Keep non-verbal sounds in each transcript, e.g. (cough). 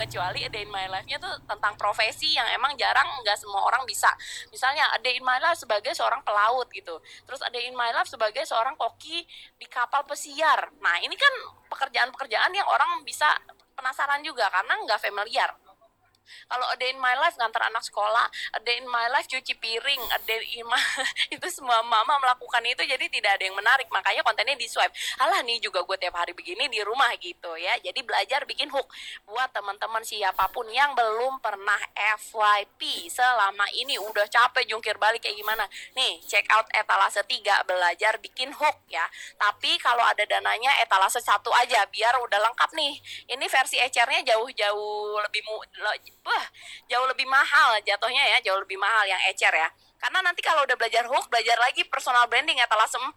kecuali a day in my life-nya tuh tentang profesi yang emang jarang nggak semua orang bisa. Misalnya a day in my life sebagai seorang pelaut gitu. Terus a day in my life sebagai seorang koki di kapal pesiar. Nah ini kan pekerjaan-pekerjaan yang orang bisa penasaran juga karena nggak familiar kalau a day in my life ngantar anak sekolah, a day in my life cuci piring, a day in my (laughs) itu semua mama melakukan itu jadi tidak ada yang menarik. Makanya kontennya di swipe. Alah nih juga gue tiap hari begini di rumah gitu ya. Jadi belajar bikin hook buat teman-teman siapa pun yang belum pernah FYP selama ini udah capek jungkir balik kayak gimana. Nih, check out etalase 3 belajar bikin hook ya. Tapi kalau ada dananya etalase satu aja biar udah lengkap nih. Ini versi ecernya jauh-jauh lebih mu, wah jauh lebih mahal jatuhnya ya jauh lebih mahal yang ecer ya karena nanti kalau udah belajar hook belajar lagi personal branding etalase 4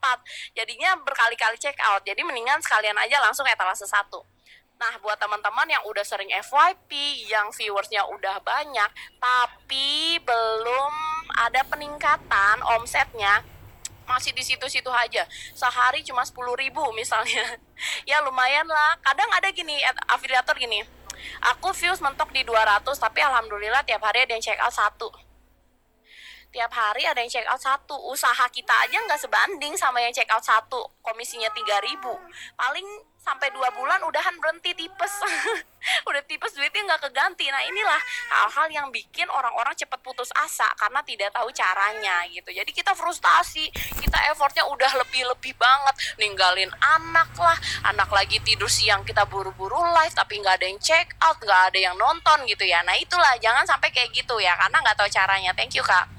jadinya berkali-kali check out jadi mendingan sekalian aja langsung etalase satu Nah, buat teman-teman yang udah sering FYP, yang viewersnya udah banyak, tapi belum ada peningkatan omsetnya, masih di situ-situ aja. Sehari cuma 10 ribu misalnya. (laughs) ya lumayan lah. Kadang ada gini, afiliator gini, aku views mentok di 200 tapi alhamdulillah tiap hari ada yang check out satu. Tiap hari ada yang check out satu. Usaha kita aja nggak sebanding sama yang check out satu. Komisinya 3000 paling sampai dua bulan udahan berhenti tipes (laughs) tipes duitnya nggak keganti. Nah inilah hal-hal yang bikin orang-orang cepet putus asa karena tidak tahu caranya gitu. Jadi kita frustasi kita effortnya udah lebih-lebih banget. Ninggalin anak lah anak lagi tidur siang kita buru-buru live tapi nggak ada yang check out nggak ada yang nonton gitu ya. Nah itulah jangan sampai kayak gitu ya karena nggak tahu caranya. Thank you kak.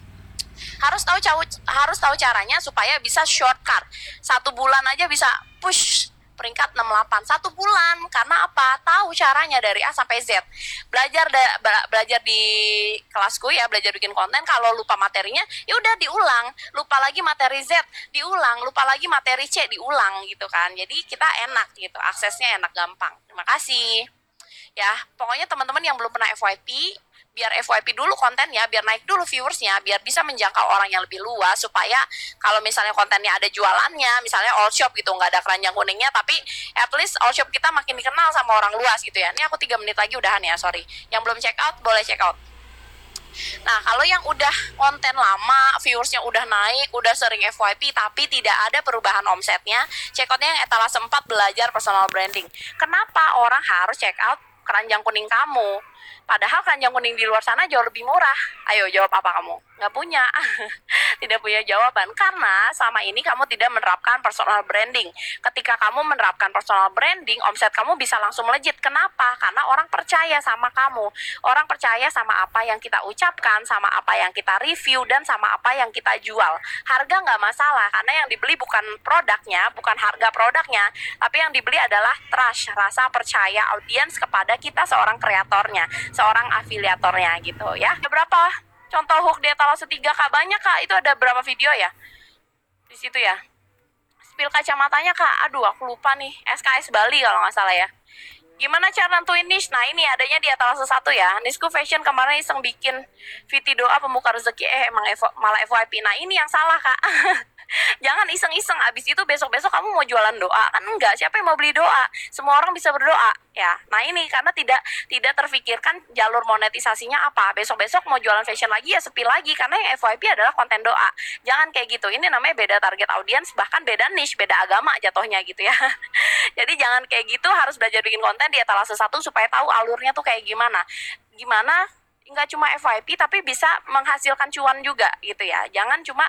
Harus tahu harus tahu caranya supaya bisa shortcut. Satu bulan aja bisa push peringkat 68 satu bulan karena apa? Tahu caranya dari A sampai Z. Belajar da, belajar di kelasku ya belajar bikin konten kalau lupa materinya ya udah diulang. Lupa lagi materi Z diulang. Lupa lagi materi C diulang gitu kan. Jadi kita enak gitu. Aksesnya enak gampang. Terima kasih. Ya pokoknya teman-teman yang belum pernah FYP biar FYP dulu konten ya, biar naik dulu viewersnya, biar bisa menjangkau orang yang lebih luas supaya kalau misalnya kontennya ada jualannya, misalnya all shop gitu nggak ada keranjang kuningnya, tapi at least all shop kita makin dikenal sama orang luas gitu ya. Ini aku tiga menit lagi udahan ya, sorry. Yang belum check out boleh check out. Nah, kalau yang udah konten lama, viewersnya udah naik, udah sering FYP, tapi tidak ada perubahan omsetnya, check outnya yang etalase 4 belajar personal branding. Kenapa orang harus check out keranjang kuning kamu? Padahal keranjang kuning di luar sana jauh lebih murah. Ayo jawab apa kamu? Nggak punya. (laughs) tidak punya jawaban. Karena sama ini kamu tidak menerapkan personal branding. Ketika kamu menerapkan personal branding, omset kamu bisa langsung melejit. Kenapa? Karena orang percaya sama kamu. Orang percaya sama apa yang kita ucapkan, sama apa yang kita review, dan sama apa yang kita jual. Harga nggak masalah, karena yang dibeli bukan produknya, bukan harga produknya, tapi yang dibeli adalah trust, rasa percaya audiens kepada kita seorang kreatornya seorang afiliatornya gitu ya. Berapa contoh hook di etalase 3 kak? Banyak kak, itu ada berapa video ya? Di situ ya. Spill kacamatanya kak, aduh aku lupa nih. SKS Bali kalau nggak salah ya. Gimana cara nentuin niche? Nah ini adanya di etalase satu ya. Nisku Fashion kemarin iseng bikin VT doa pembuka rezeki. Eh emang malah FYP. Nah ini yang salah kak. (laughs) jangan iseng-iseng abis itu besok-besok kamu mau jualan doa. Kan enggak siapa yang mau beli doa? Semua orang bisa berdoa. Ya nah ini karena tidak tidak terfikirkan jalur monetisasinya apa. Besok-besok mau jualan fashion lagi ya sepi lagi karena yang FYP adalah konten doa. Jangan kayak gitu. Ini namanya beda target audiens bahkan beda niche beda agama jatuhnya gitu ya. (laughs) Jadi jangan kayak gitu harus belajar bikin konten di etalase satu supaya tahu alurnya tuh kayak gimana. Gimana? Nggak cuma FYP tapi bisa menghasilkan cuan juga gitu ya. Jangan cuma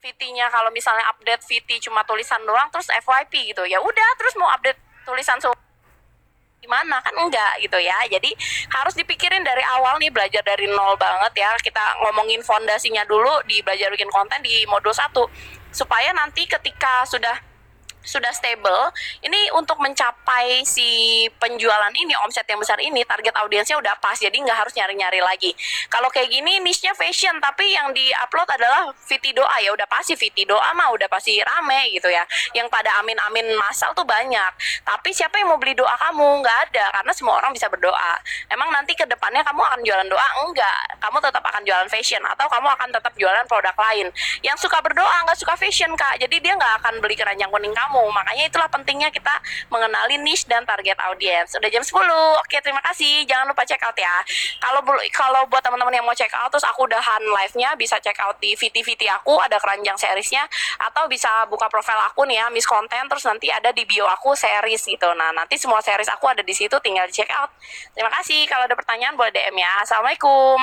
VT-nya kalau misalnya update VT cuma tulisan doang terus FYP gitu. Ya udah terus mau update tulisan so gimana? Kan enggak gitu ya. Jadi harus dipikirin dari awal nih belajar dari nol banget ya. Kita ngomongin fondasinya dulu di belajar bikin konten di modul 1 supaya nanti ketika sudah sudah stable, ini untuk mencapai si penjualan ini, omset yang besar ini, target audiensnya udah pas, jadi nggak harus nyari-nyari lagi. Kalau kayak gini, niche-nya fashion, tapi yang di-upload adalah VT doa, ya udah pasti VT doa mah udah pasti rame gitu ya. Yang pada amin-amin masal tuh banyak. Tapi siapa yang mau beli doa kamu? Nggak ada, karena semua orang bisa berdoa. Emang nanti ke depannya kamu akan jualan doa? Enggak. Kamu tetap akan jualan fashion, atau kamu akan tetap jualan produk lain. Yang suka berdoa, nggak suka fashion, Kak. Jadi dia nggak akan beli keranjang kuning kamu kamu. Makanya itulah pentingnya kita mengenali niche dan target audience. Udah jam 10. Oke, terima kasih. Jangan lupa check out ya. Kalau kalau buat teman-teman yang mau check out terus aku udahan live-nya bisa check out di VT-VT aku ada keranjang seriesnya atau bisa buka profil aku nih ya Miss Content terus nanti ada di bio aku series gitu. Nah, nanti semua series aku ada di situ tinggal di check out. Terima kasih. Kalau ada pertanyaan boleh DM ya. Assalamualaikum.